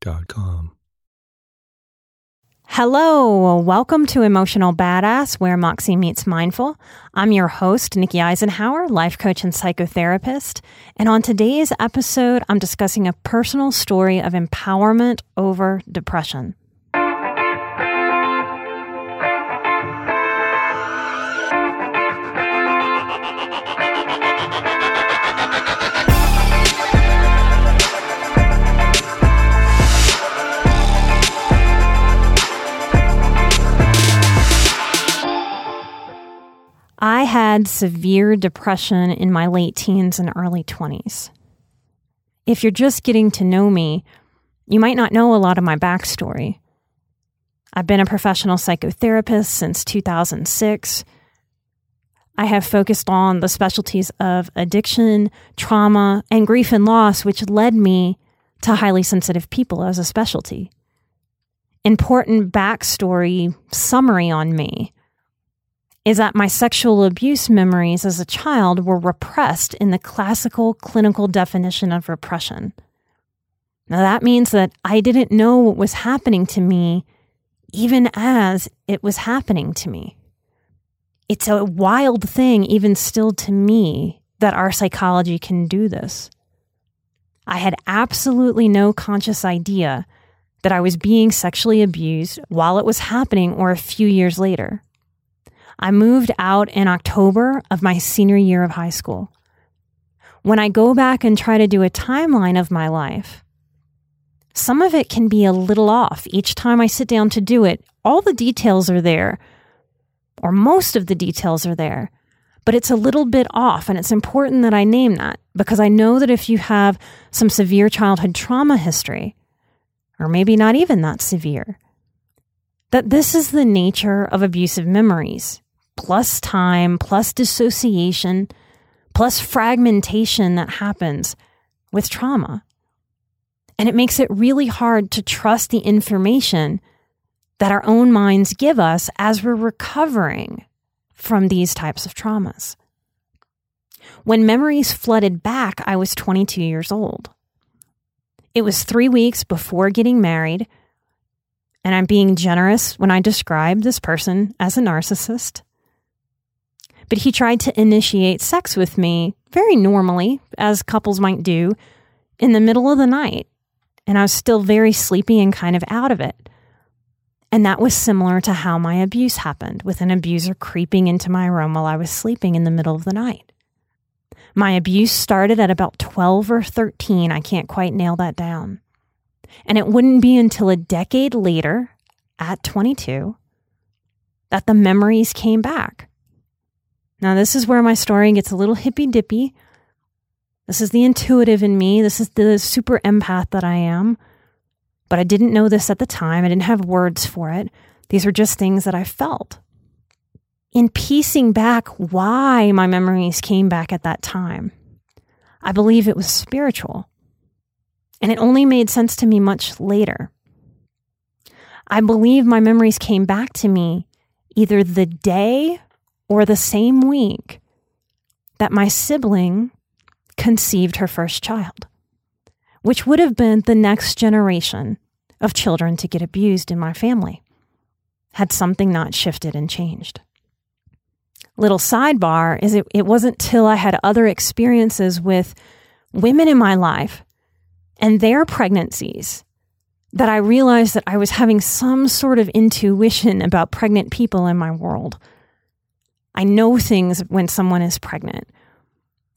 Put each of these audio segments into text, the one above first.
calmhistory.com Hello, welcome to Emotional Badass, where Moxie meets mindful. I'm your host, Nikki Eisenhauer, life coach and psychotherapist. And on today's episode, I'm discussing a personal story of empowerment over depression. Had severe depression in my late teens and early 20s. If you're just getting to know me, you might not know a lot of my backstory. I've been a professional psychotherapist since 2006. I have focused on the specialties of addiction, trauma, and grief and loss, which led me to highly sensitive people as a specialty. Important backstory summary on me is that my sexual abuse memories as a child were repressed in the classical clinical definition of repression. Now, that means that I didn't know what was happening to me even as it was happening to me. It's a wild thing, even still to me, that our psychology can do this. I had absolutely no conscious idea that I was being sexually abused while it was happening or a few years later. I moved out in October of my senior year of high school. When I go back and try to do a timeline of my life, some of it can be a little off. Each time I sit down to do it, all the details are there, or most of the details are there, but it's a little bit off. And it's important that I name that because I know that if you have some severe childhood trauma history, or maybe not even that severe, that this is the nature of abusive memories plus time, plus dissociation, plus fragmentation that happens with trauma. And it makes it really hard to trust the information that our own minds give us as we're recovering from these types of traumas. When memories flooded back, I was 22 years old. It was three weeks before getting married, and I'm being generous when I describe this person as a narcissist but he tried to initiate sex with me very normally, as couples might do, in the middle of the night. And I was still very sleepy and kind of out of it. And that was similar to how my abuse happened, with an abuser creeping into my room while I was sleeping in the middle of the night. My abuse started at about 12 or 13. I can't quite nail that down. And it wouldn't be until a decade later, at 22, that the memories came back. Now, this is where my story gets a little hippy dippy. This is the intuitive in me. This is the super empath that I am. But I didn't know this at the time. I didn't have words for it. These are just things that I felt. In piecing back why my memories came back at that time, I believe it was spiritual. And it only made sense to me much later. I believe my memories came back to me either the day or the same week that my sibling conceived her first child, which would have been the next generation of children to get abused in my family, had something not shifted and changed. Little sidebar is it, it wasn't till I had other experiences with women in my life and their pregnancies that I realized that I was having some sort of intuition about pregnant people in my world. I know things when someone is pregnant.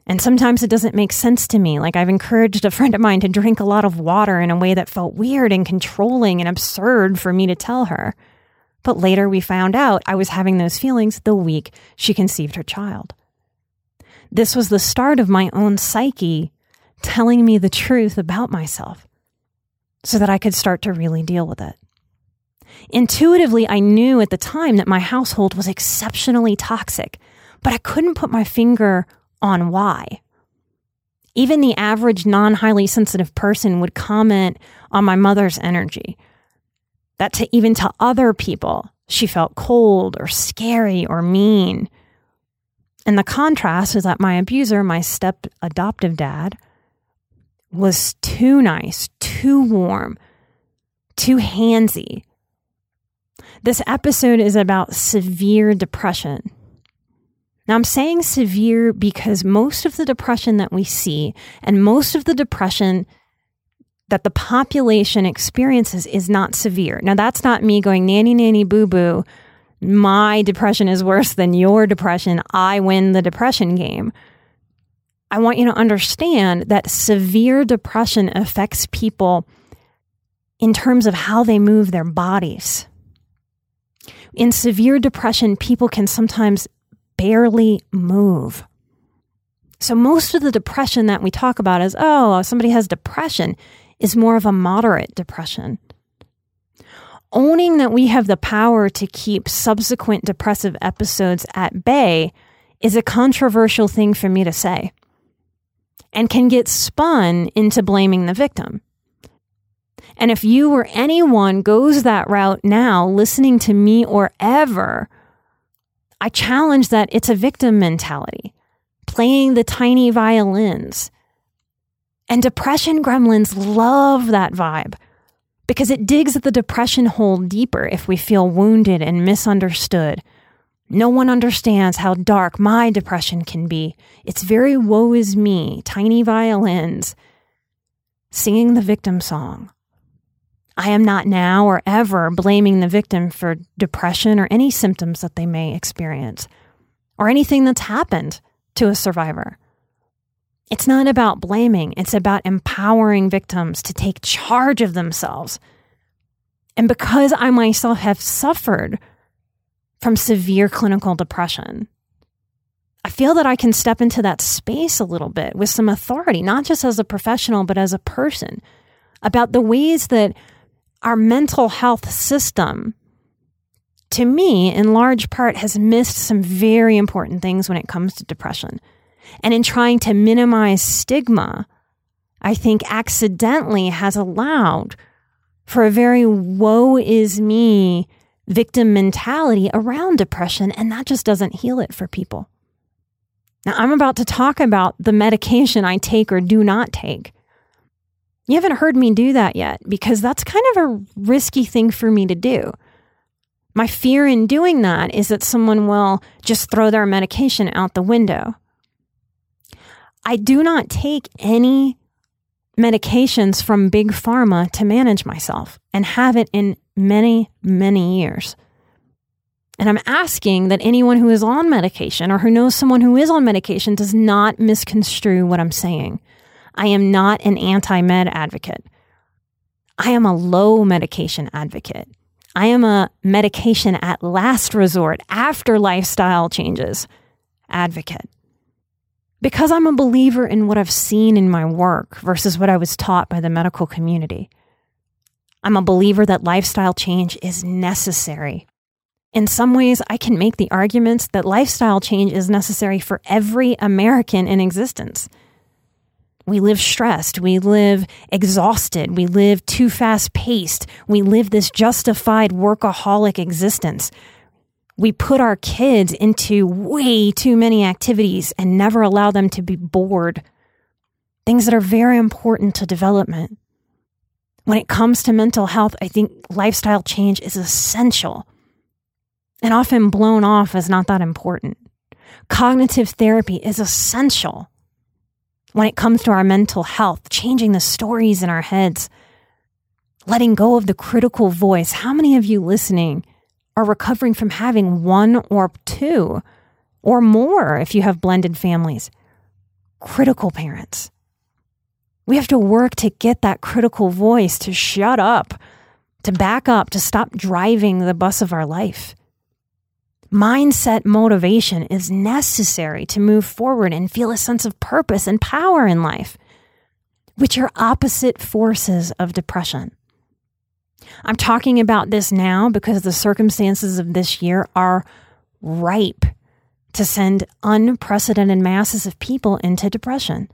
And sometimes it doesn't make sense to me. Like I've encouraged a friend of mine to drink a lot of water in a way that felt weird and controlling and absurd for me to tell her. But later we found out I was having those feelings the week she conceived her child. This was the start of my own psyche telling me the truth about myself so that I could start to really deal with it. Intuitively, I knew at the time that my household was exceptionally toxic, but I couldn't put my finger on why. Even the average non highly sensitive person would comment on my mother's energy. That to even to other people, she felt cold or scary or mean. And the contrast is that my abuser, my step adoptive dad, was too nice, too warm, too handsy. This episode is about severe depression. Now, I'm saying severe because most of the depression that we see and most of the depression that the population experiences is not severe. Now, that's not me going nanny, nanny, boo, boo. My depression is worse than your depression. I win the depression game. I want you to understand that severe depression affects people in terms of how they move their bodies. In severe depression, people can sometimes barely move. So, most of the depression that we talk about as, oh, somebody has depression, is more of a moderate depression. Owning that we have the power to keep subsequent depressive episodes at bay is a controversial thing for me to say and can get spun into blaming the victim. And if you or anyone goes that route now, listening to me or ever, I challenge that it's a victim mentality, playing the tiny violins. And depression gremlins love that vibe because it digs at the depression hole deeper if we feel wounded and misunderstood no one understands how dark my depression can be. It's very woe is me, tiny violins, singing the victim song. I am not now or ever blaming the victim for depression or any symptoms that they may experience or anything that's happened to a survivor. It's not about blaming, it's about empowering victims to take charge of themselves. And because I myself have suffered from severe clinical depression. I feel that I can step into that space a little bit with some authority, not just as a professional, but as a person, about the ways that our mental health system, to me, in large part, has missed some very important things when it comes to depression. And in trying to minimize stigma, I think accidentally has allowed for a very woe is me victim mentality around depression, and that just doesn't heal it for people. Now, I'm about to talk about the medication I take or do not take. You haven't heard me do that yet because that's kind of a risky thing for me to do. My fear in doing that is that someone will just throw their medication out the window. I do not take any medications from big pharma to manage myself and have it in many, many years. And I'm asking that anyone who is on medication or who knows someone who is on medication does not misconstrue what I'm saying. I am not an anti med advocate. I am a low medication advocate. I am a medication at last resort after lifestyle changes advocate. Because I'm a believer in what I've seen in my work versus what I was taught by the medical community. I'm a believer that lifestyle change is necessary. In some ways, I can make the arguments that lifestyle change is necessary for every American in existence. We live stressed. We live exhausted. We live too fast paced. We live this justified workaholic existence. We put our kids into way too many activities and never allow them to be bored. Things that are very important to development. When it comes to mental health, I think lifestyle change is essential and often blown off as not that important. Cognitive therapy is essential. When it comes to our mental health, changing the stories in our heads, letting go of the critical voice. How many of you listening are recovering from having one or two or more if you have blended families? Critical parents. We have to work to get that critical voice to shut up, to back up, to stop driving the bus of our life. Mindset motivation is necessary to move forward and feel a sense of purpose and power in life, which are opposite forces of depression. I'm talking about this now because the circumstances of this year are ripe to send unprecedented masses of people into depression.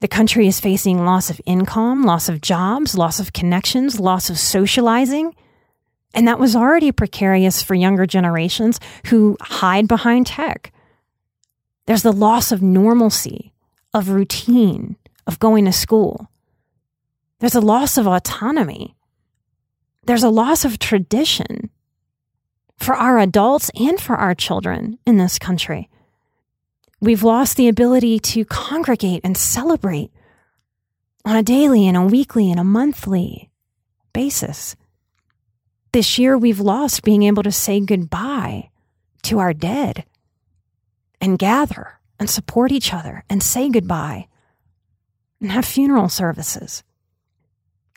The country is facing loss of income, loss of jobs, loss of connections, loss of socializing. And that was already precarious for younger generations who hide behind tech. There's the loss of normalcy, of routine, of going to school. There's a loss of autonomy there's a loss of tradition for our adults and for our children in this country. We've lost the ability to congregate and celebrate on a daily and a weekly and a monthly basis. This year, we've lost being able to say goodbye to our dead and gather and support each other and say goodbye and have funeral services.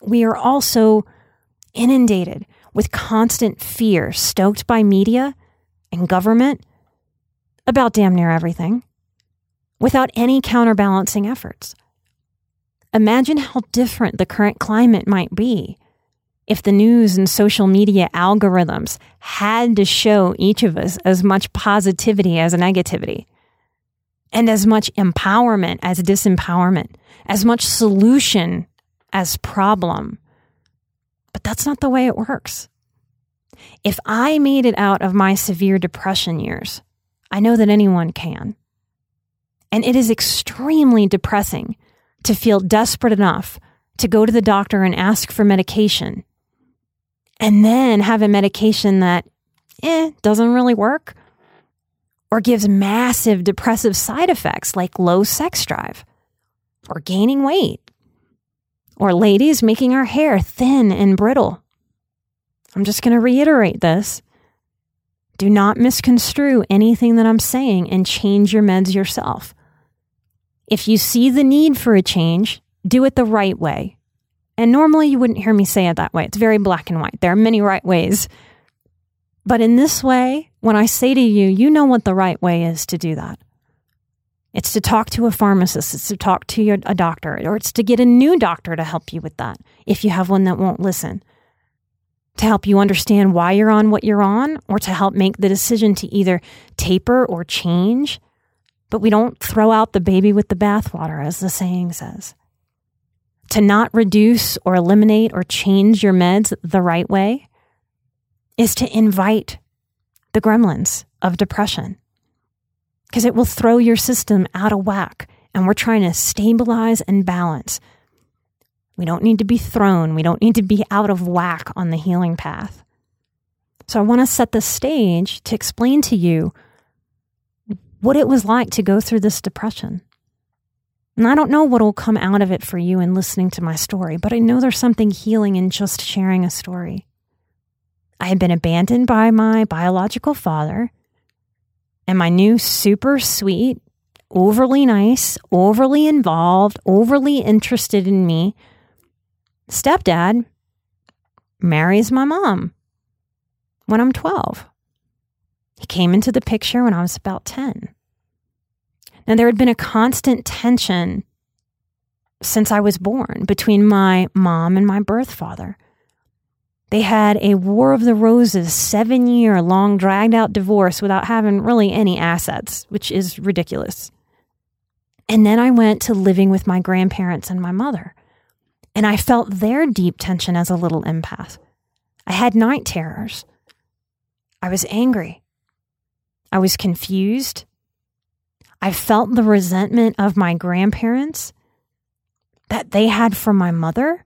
We are also inundated with constant fear stoked by media and government about damn near everything without any counterbalancing efforts. Imagine how different the current climate might be if the news and social media algorithms had to show each of us as much positivity as negativity, and as much empowerment as disempowerment, as much solution as problem. But that's not the way it works. If I made it out of my severe depression years, I know that anyone can. And it is extremely depressing to feel desperate enough to go to the doctor and ask for medication and then have a medication that eh, doesn't really work or gives massive depressive side effects like low sex drive or gaining weight or ladies making our hair thin and brittle. I'm just going to reiterate this. Do not misconstrue anything that I'm saying and change your meds yourself. If you see the need for a change, do it the right way. And normally you wouldn't hear me say it that way. It's very black and white. There are many right ways. But in this way, when I say to you, you know what the right way is to do that. It's to talk to a pharmacist, it's to talk to your, a doctor, or it's to get a new doctor to help you with that if you have one that won't listen. To help you understand why you're on what you're on, or to help make the decision to either taper or change. But we don't throw out the baby with the bathwater, as the saying says. To not reduce or eliminate or change your meds the right way is to invite the gremlins of depression because it will throw your system out of whack. And we're trying to stabilize and balance. We don't need to be thrown, we don't need to be out of whack on the healing path. So I want to set the stage to explain to you what it was like to go through this depression. And I don't know what will come out of it for you in listening to my story, but I know there's something healing in just sharing a story. I had been abandoned by my biological father and my new super sweet, overly nice, overly involved, overly interested in me stepdad marries my mom when I'm 12. He came into the picture when I was about 10. Now, there had been a constant tension since I was born between my mom and my birth father. They had a War of the Roses, seven year long dragged out divorce without having really any assets, which is ridiculous. And then I went to living with my grandparents and my mother. And I felt their deep tension as a little empath. I had night terrors. I was angry. I was confused. I felt the resentment of my grandparents that they had for my mother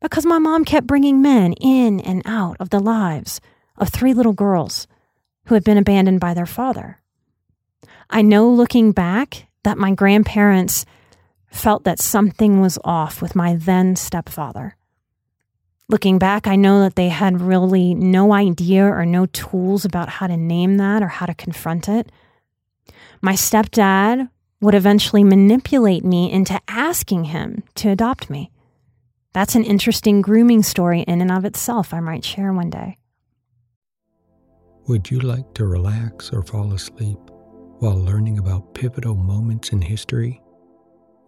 because my mom kept bringing men in and out of the lives of three little girls who had been abandoned by their father. I know looking back that my grandparents felt that something was off with my then stepfather. Looking back, I know that they had really no idea or no tools about how to name that or how to confront it. My stepdad would eventually manipulate me into asking him to adopt me. That's an interesting grooming story in and of itself, I might share one day. Would you like to relax or fall asleep while learning about pivotal moments in history?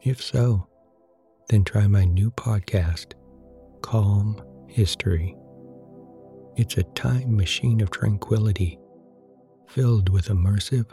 If so, then try my new podcast, Calm History. It's a time machine of tranquility filled with immersive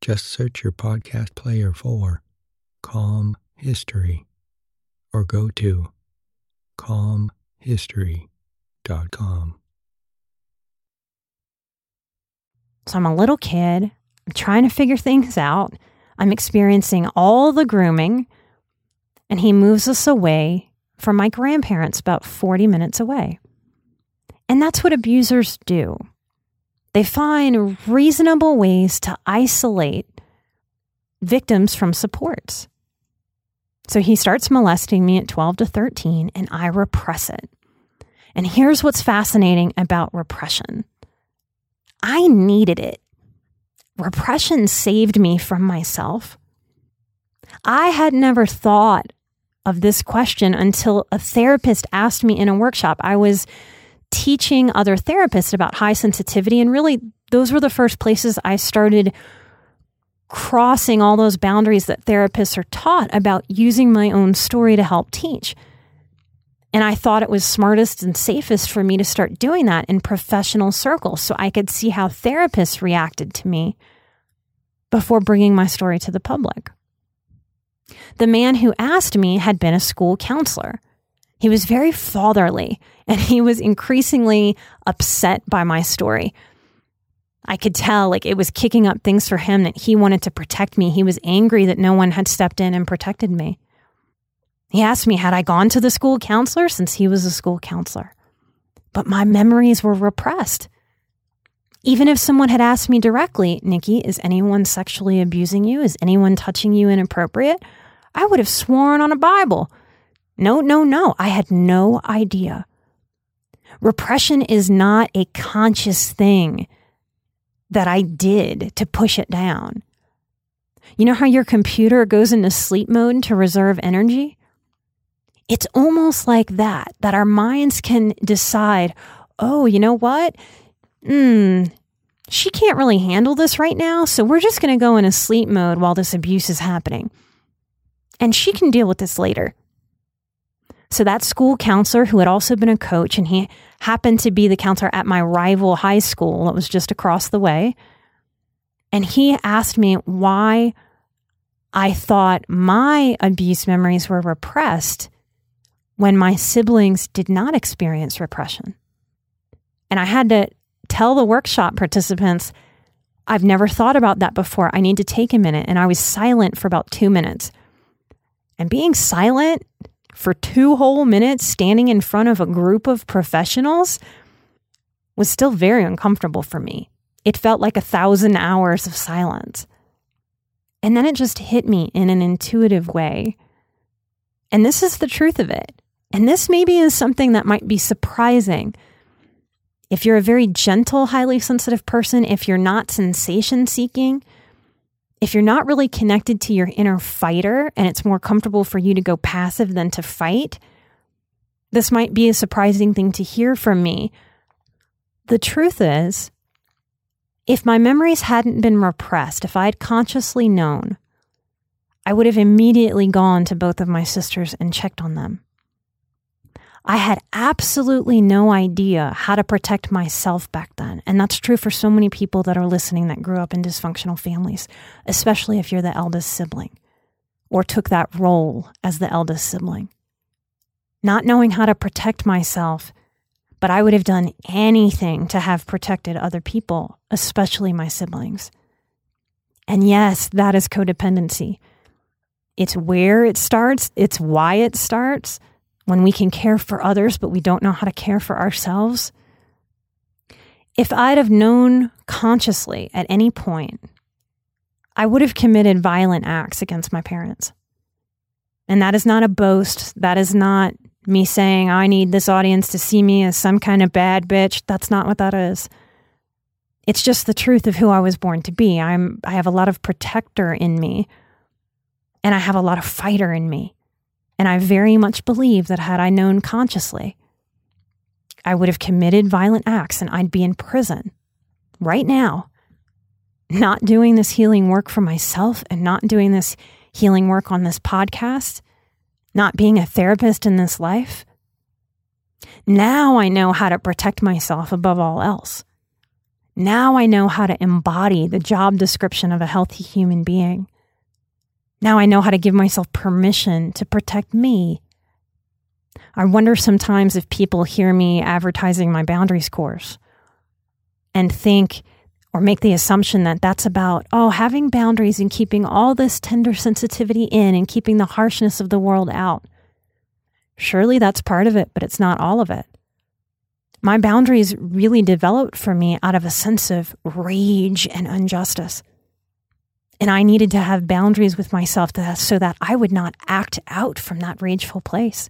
Just search your podcast player for Calm History or go to calmhistory.com. So I'm a little kid. I'm trying to figure things out. I'm experiencing all the grooming. And he moves us away from my grandparents about 40 minutes away. And that's what abusers do. They find reasonable ways to isolate victims from supports. So he starts molesting me at 12 to 13, and I repress it. And here's what's fascinating about repression I needed it. Repression saved me from myself. I had never thought of this question until a therapist asked me in a workshop. I was teaching other therapists about high sensitivity, and really, those were the first places I started crossing all those boundaries that therapists are taught about using my own story to help teach. And I thought it was smartest and safest for me to start doing that in professional circles so I could see how therapists reacted to me before bringing my story to the public. The man who asked me had been a school counselor. He was very fatherly and he was increasingly upset by my story I could tell like it was kicking up things for him that he wanted to protect me. He was angry that no one had stepped in and protected me. He asked me, had I gone to the school counselor since he was a school counselor? But my memories were repressed. Even if someone had asked me directly, Nikki, is anyone sexually abusing you? Is anyone touching you inappropriate? I would have sworn on a Bible. No, no, no. I had no idea. Repression is not a conscious thing that I did to push it down. You know how your computer goes into sleep mode to reserve energy? It's almost like that, that our minds can decide, oh, you know what? Hmm, she can't really handle this right now, so we're just going to go into sleep mode while this abuse is happening. And she can deal with this later. So that school counselor who had also been a coach and he happened to be the counselor at my rival high school that was just across the way. And he asked me why I thought my abuse memories were repressed when my siblings did not experience repression. And I had to tell the workshop participants, I've never thought about that before. I need to take a minute. And I was silent for about two minutes. And being silent for two whole minutes standing in front of a group of professionals was still very uncomfortable for me. It felt like a thousand hours of silence. And then it just hit me in an intuitive way. And this is the truth of it. And this maybe is something that might be surprising. If you're a very gentle, highly sensitive person, if you're not sensation seeking, if you're not really connected to your inner fighter and it's more comfortable for you to go passive than to fight, this might be a surprising thing to hear from me. The truth is, if my memories hadn't been repressed, if I had consciously known, I would have immediately gone to both of my sisters and checked on them. I had absolutely no idea how to protect myself back then. And that's true for so many people that are listening that grew up in dysfunctional families, especially if you're the eldest sibling. or took that role as the eldest sibling. Not knowing how to protect myself, but I would have done anything to have protected other people, especially my siblings. And yes, that is codependency. It's where it starts, it's why it starts. When we can care for others, but we don't know how to care for ourselves. If I'd have known consciously at any point, I would have committed violent acts against my parents. And that is not a boast. That is not me saying, I need this audience to see me as some kind of bad bitch. That's not what that is. It's just the truth of who I was born to be. I'm, I have a lot of protector in me and I have a lot of fighter in me. And I very much believe that had I known consciously, I would have committed violent acts and I'd be in prison right now, not doing this healing work for myself and not doing this healing work on this podcast, not being a therapist in this life. Now I know how to protect myself above all else. Now I know how to embody the job description of a healthy human being. Now I know how to give myself permission to protect me. I wonder sometimes if people hear me advertising my boundaries course and think or make the assumption that that's about, oh, having boundaries and keeping all this tender sensitivity in and keeping the harshness of the world out. Surely that's part of it, but it's not all of it. My boundaries really developed for me out of a sense of rage and injustice. And I needed to have boundaries with myself so that I would not act out from that rageful place.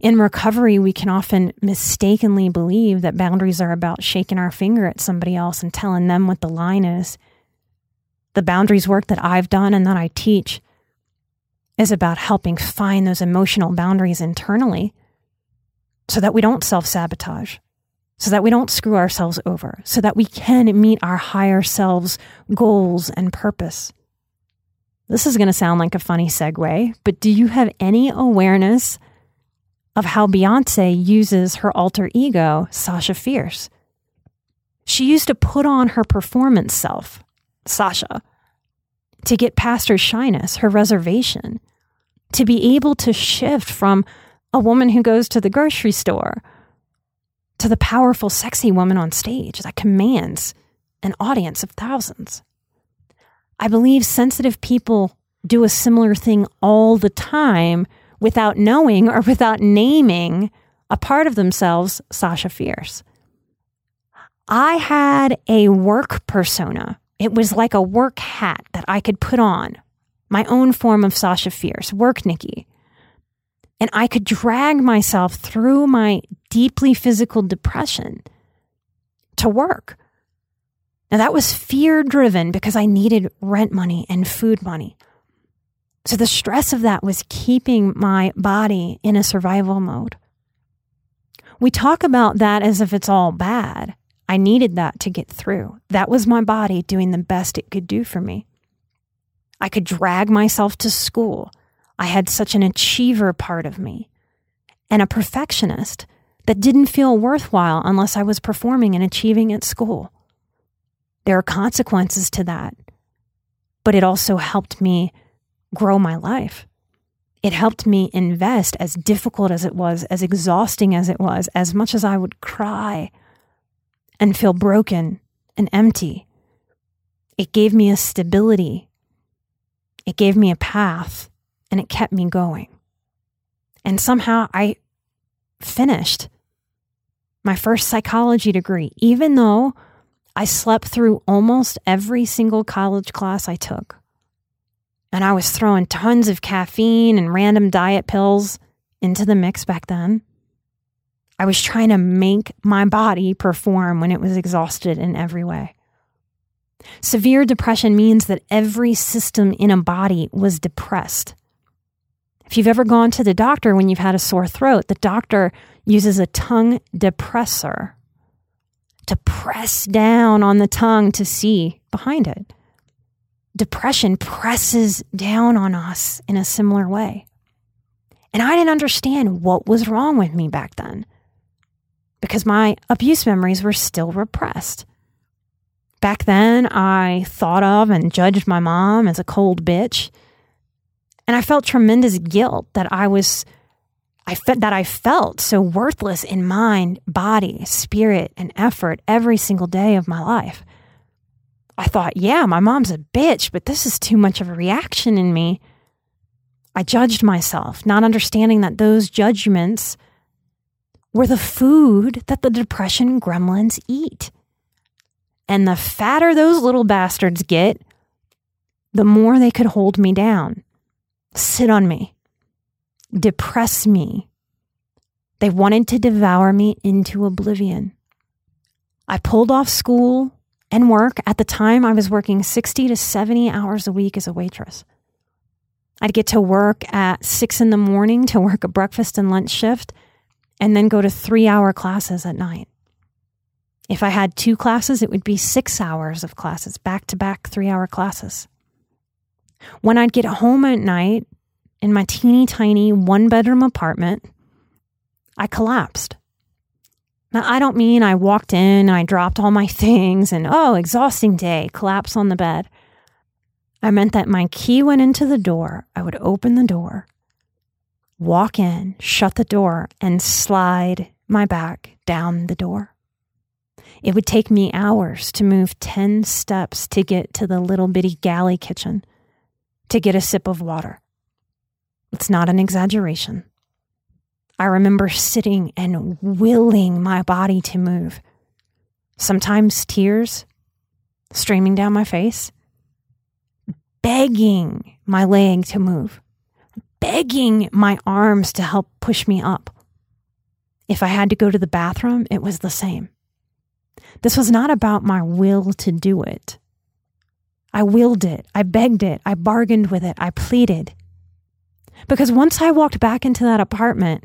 In recovery, we can often mistakenly believe that boundaries are about shaking our finger at somebody else and telling them what the line is. The boundaries work that I've done and that I teach is about helping find those emotional boundaries internally so that we don't self sabotage, so that we don't screw ourselves over, so that we can meet our higher selves' goals and purpose. This is going to sound like a funny segue, but do you have any awareness of how Beyonce uses her alter ego, Sasha Fierce? She used to put on her performance self, Sasha, to get past her shyness, her reservation, to be able to shift from a woman who goes to the grocery store to the powerful, sexy woman on stage that commands an audience of thousands. I believe sensitive people do a similar thing all the time without knowing or without naming a part of themselves, Sasha Fierce. I had a work persona. It was like a work hat that I could put on, my own form of Sasha Fierce, work Nikki. And I could drag myself through my deeply physical depression to work. Now, that was fear driven because I needed rent money and food money. So, the stress of that was keeping my body in a survival mode. We talk about that as if it's all bad. I needed that to get through. That was my body doing the best it could do for me. I could drag myself to school. I had such an achiever part of me and a perfectionist that didn't feel worthwhile unless I was performing and achieving at school. There are consequences to that, but it also helped me grow my life. It helped me invest, as difficult as it was, as exhausting as it was, as much as I would cry and feel broken and empty. It gave me a stability. It gave me a path and it kept me going. And somehow I finished my first psychology degree, even though I slept through almost every single college class I took. And I was throwing tons of caffeine and random diet pills into the mix back then. I was trying to make my body perform when it was exhausted in every way. Severe depression means that every system in a body was depressed. If you've ever gone to the doctor when you've had a sore throat, the doctor uses a tongue depressor to press down on the tongue to see behind it. Depression presses down on us in a similar way. And I didn't understand what was wrong with me back then because my abuse memories were still repressed. Back then, I thought of and judged my mom as a cold bitch And I felt tremendous guilt that I was I felt that I felt so worthless in mind, body, spirit, and effort every single day of my life. I thought, yeah, my mom's a bitch, but this is too much of a reaction in me. I judged myself, not understanding that those judgments were the food that the depression gremlins eat. And the fatter those little bastards get, the more they could hold me down, sit on me, depress me. They wanted to devour me into oblivion. I pulled off school and work. At the time, I was working 60 to 70 hours a week as a waitress. I'd get to work at six in the morning to work a breakfast and lunch shift, and then go to three hour classes at night. If I had two classes, it would be six hours of classes, back to back three hour classes. When I'd get home at night in my teeny tiny one bedroom apartment, I collapsed. Now, I don't mean I walked in, and I dropped all my things, and oh, exhausting day, collapse on the bed. I meant that my key went into the door, I would open the door, walk in, shut the door, and slide my back down the door. It would take me hours to move 10 steps to get to the little bitty galley kitchen to get a sip of water. It's not an exaggeration. I remember sitting and willing my body to move. Sometimes tears streaming down my face, begging my leg to move, begging my arms to help push me up. If I had to go to the bathroom, it was the same. This was not about my will to do it. I willed it, I begged it, I bargained with it, I pleaded. Because once I walked back into that apartment,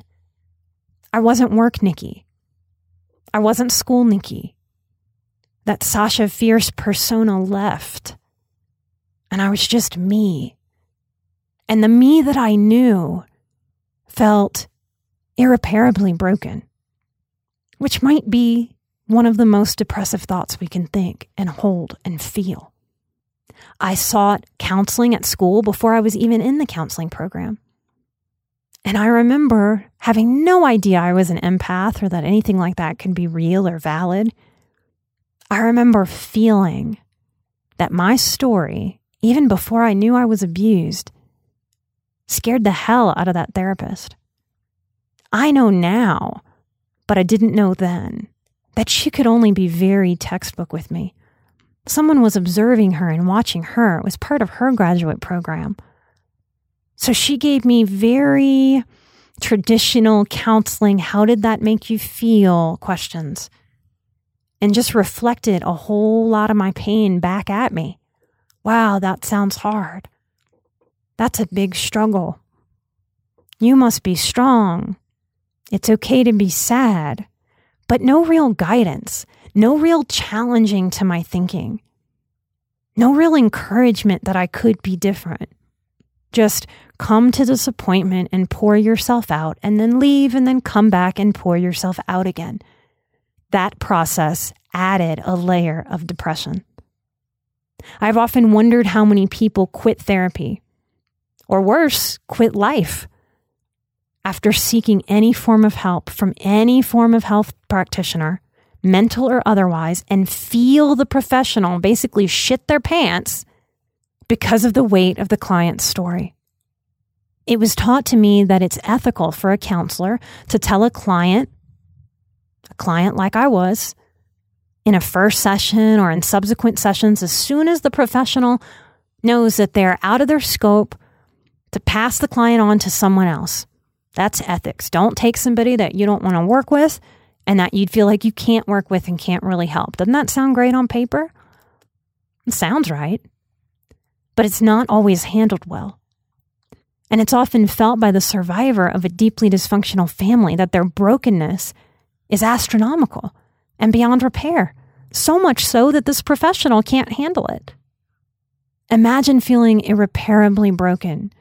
I wasn't work Nikki. I wasn't school Nikki. That Sasha Fierce persona left. And I was just me. And the me that I knew felt irreparably broken, which might be one of the most depressive thoughts we can think and hold and feel. I sought counseling at school before I was even in the counseling program. And I remember having no idea I was an empath or that anything like that could be real or valid. I remember feeling that my story, even before I knew I was abused, scared the hell out of that therapist. I know now, but I didn't know then, that she could only be very textbook with me. Someone was observing her and watching her. It was part of her graduate program. So she gave me very traditional counseling, how did that make you feel questions, and just reflected a whole lot of my pain back at me. Wow, that sounds hard. That's a big struggle. You must be strong. It's okay to be sad, but no real guidance, no real challenging to my thinking, no real encouragement that I could be different. Just come to disappointment and pour yourself out, and then leave and then come back and pour yourself out again. That process added a layer of depression. I've often wondered how many people quit therapy, or worse, quit life, after seeking any form of help from any form of health practitioner, mental or otherwise, and feel the professional basically shit their pants because of the weight of the client's story. It was taught to me that it's ethical for a counselor to tell a client, a client like I was, in a first session or in subsequent sessions, as soon as the professional knows that they're out of their scope, to pass the client on to someone else. That's ethics. Don't take somebody that you don't want to work with and that you'd feel like you can't work with and can't really help. Doesn't that sound great on paper? It sounds right, but it's not always handled well. And it's often felt by the survivor of a deeply dysfunctional family that their brokenness is astronomical and beyond repair, so much so that this professional can't handle it. Imagine feeling irreparably broken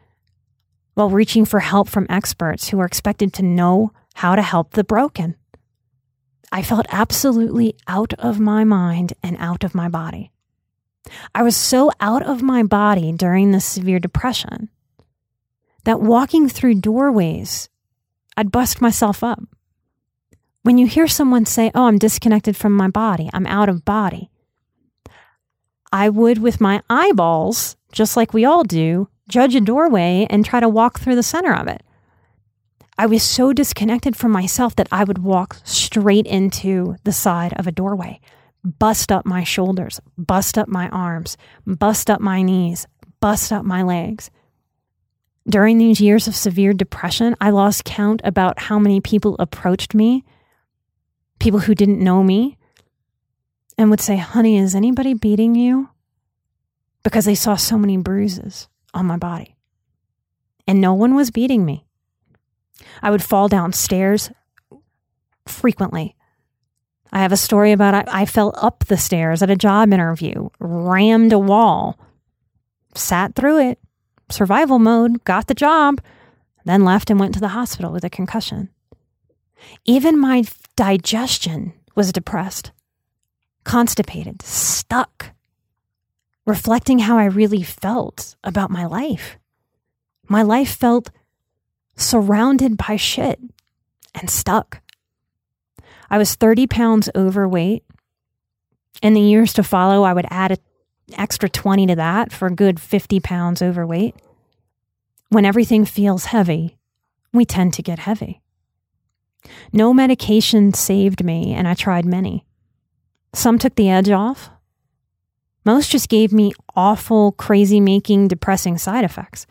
while reaching for help from experts who are expected to know how to help the broken. I felt absolutely out of my mind and out of my body. I was so out of my body during the severe depression that walking through doorways, I'd bust myself up. When you hear someone say, Oh, I'm disconnected from my body, I'm out of body, I would, with my eyeballs, just like we all do, judge a doorway and try to walk through the center of it. I was so disconnected from myself that I would walk straight into the side of a doorway, bust up my shoulders, bust up my arms, bust up my knees, bust up my legs. During these years of severe depression, I lost count about how many people approached me, people who didn't know me, and would say, Honey, is anybody beating you? Because they saw so many bruises on my body. And no one was beating me. I would fall downstairs frequently. I have a story about I, I fell up the stairs at a job interview, rammed a wall, sat through it, survival mode, got the job, then left and went to the hospital with a concussion. Even my digestion was depressed, constipated, stuck, reflecting how I really felt about my life. My life felt surrounded by shit and stuck. I was 30 pounds overweight. In the years to follow, I would add an extra 20 to that for a good 50 pounds overweight. When everything feels heavy, we tend to get heavy. No medication saved me, and I tried many. Some took the edge off. Most just gave me awful, crazy making, depressing side effects.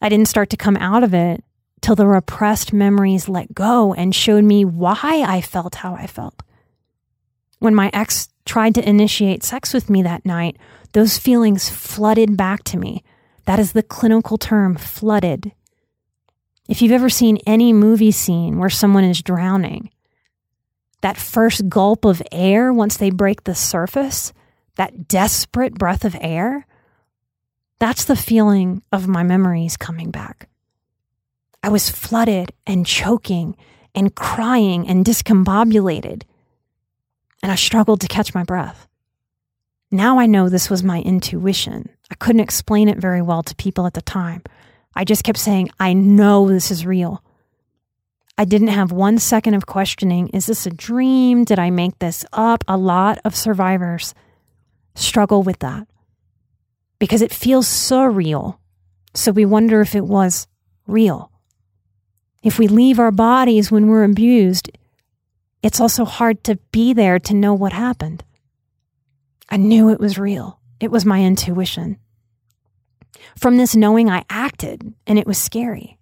I didn't start to come out of it till the repressed memories let go and showed me why I felt how I felt. When my ex tried to initiate sex with me that night, those feelings flooded back to me. That is the clinical term, flooded. If you've ever seen any movie scene where someone is drowning, that first gulp of air once they break the surface, that desperate breath of air, that's the feeling of my memories coming back. I was flooded and choking and crying and discombobulated, and I struggled to catch my breath. Now I know this was my intuition. I couldn't explain it very well to people at the time. I just kept saying, I know this is real. I didn't have one second of questioning is this a dream? Did I make this up? A lot of survivors struggle with that because it feels surreal. So we wonder if it was real. If we leave our bodies when we're abused, it's also hard to be there to know what happened. I knew it was real. It was my intuition. From this knowing, I acted, and it was scary.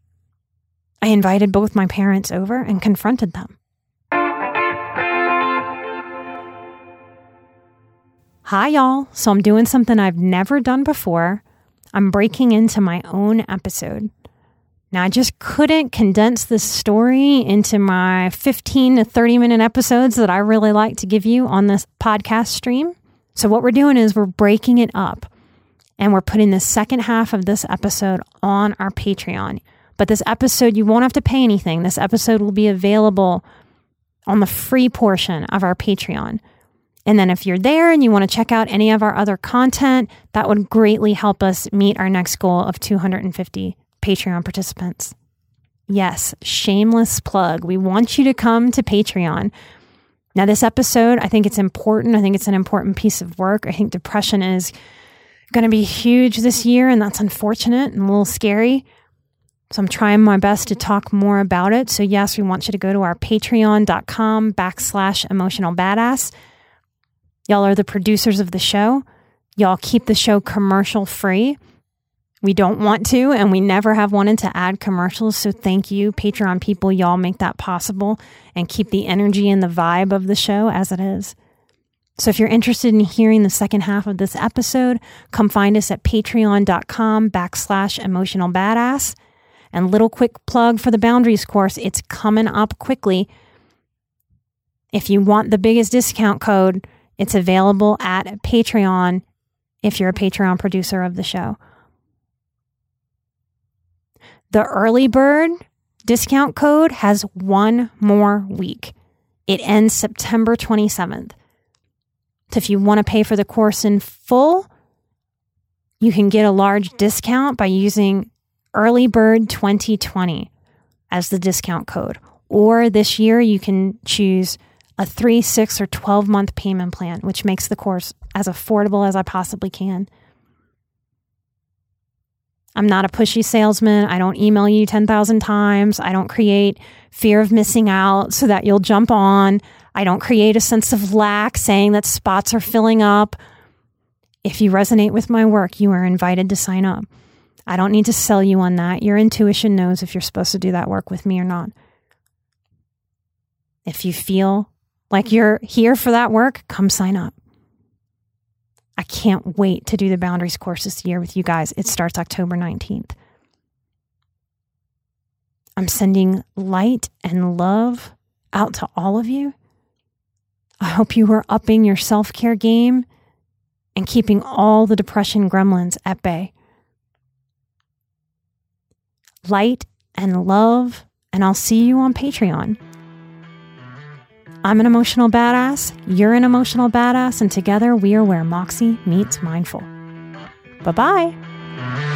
I invited both my parents over and confronted them. Hi, y'all. So I'm doing something I've never done before. I'm breaking into my own episode. Now, I just couldn't condense this story into my 15 to 30 minute episodes that I really like to give you on this podcast stream. So, what we're doing is we're breaking it up and we're putting the second half of this episode on our Patreon. But this episode, you won't have to pay anything. This episode will be available on the free portion of our Patreon. And then if you're there and you want to check out any of our other content, that would greatly help us meet our next goal of 250 Patreon participants. Yes, shameless plug. We want you to come to Patreon. Now, this episode, I think it's important. I think it's an important piece of work. I think depression is going to be huge this year, and that's unfortunate and a little scary. So I'm trying my best to talk more about it. So, yes, we want you to go to our patreon.com backslash emotional badass Y'all are the producers of the show. Y'all keep the show commercial free. We don't want to, and we never have wanted to add commercials. So thank you, Patreon people. Y'all make that possible and keep the energy and the vibe of the show as it is. So if you're interested in hearing the second half of this episode, come find us at patreon.com backslash emotional badass. And little quick plug for the boundaries course. It's coming up quickly. If you want the biggest discount code, it's available at Patreon if you're a Patreon producer of the show. The early bird discount code has one more week. It ends September 27th. So if you want to pay for the course in full, you can get a large discount by using early bird 2020 as the discount code. Or this year, you can choose a three, six, or 12 month payment plan, which makes the course as affordable as I possibly can. I'm not a pushy salesman. I don't email you 10,000 times. I don't create fear of missing out so that you'll jump on. I don't create a sense of lack saying that spots are filling up. If you resonate with my work, you are invited to sign up. I don't need to sell you on that. Your intuition knows if you're supposed to do that work with me or not. If you feel like you're here for that work, come sign up. I can't wait to do the boundaries course this year with you guys. It starts October 19th. I'm sending light and love out to all of you. I hope you are upping your self care game and keeping all the depression gremlins at bay. Light and love, and I'll see you on Patreon. I'm an emotional badass, you're an emotional badass, and together we are where Moxie meets mindful. Bye bye.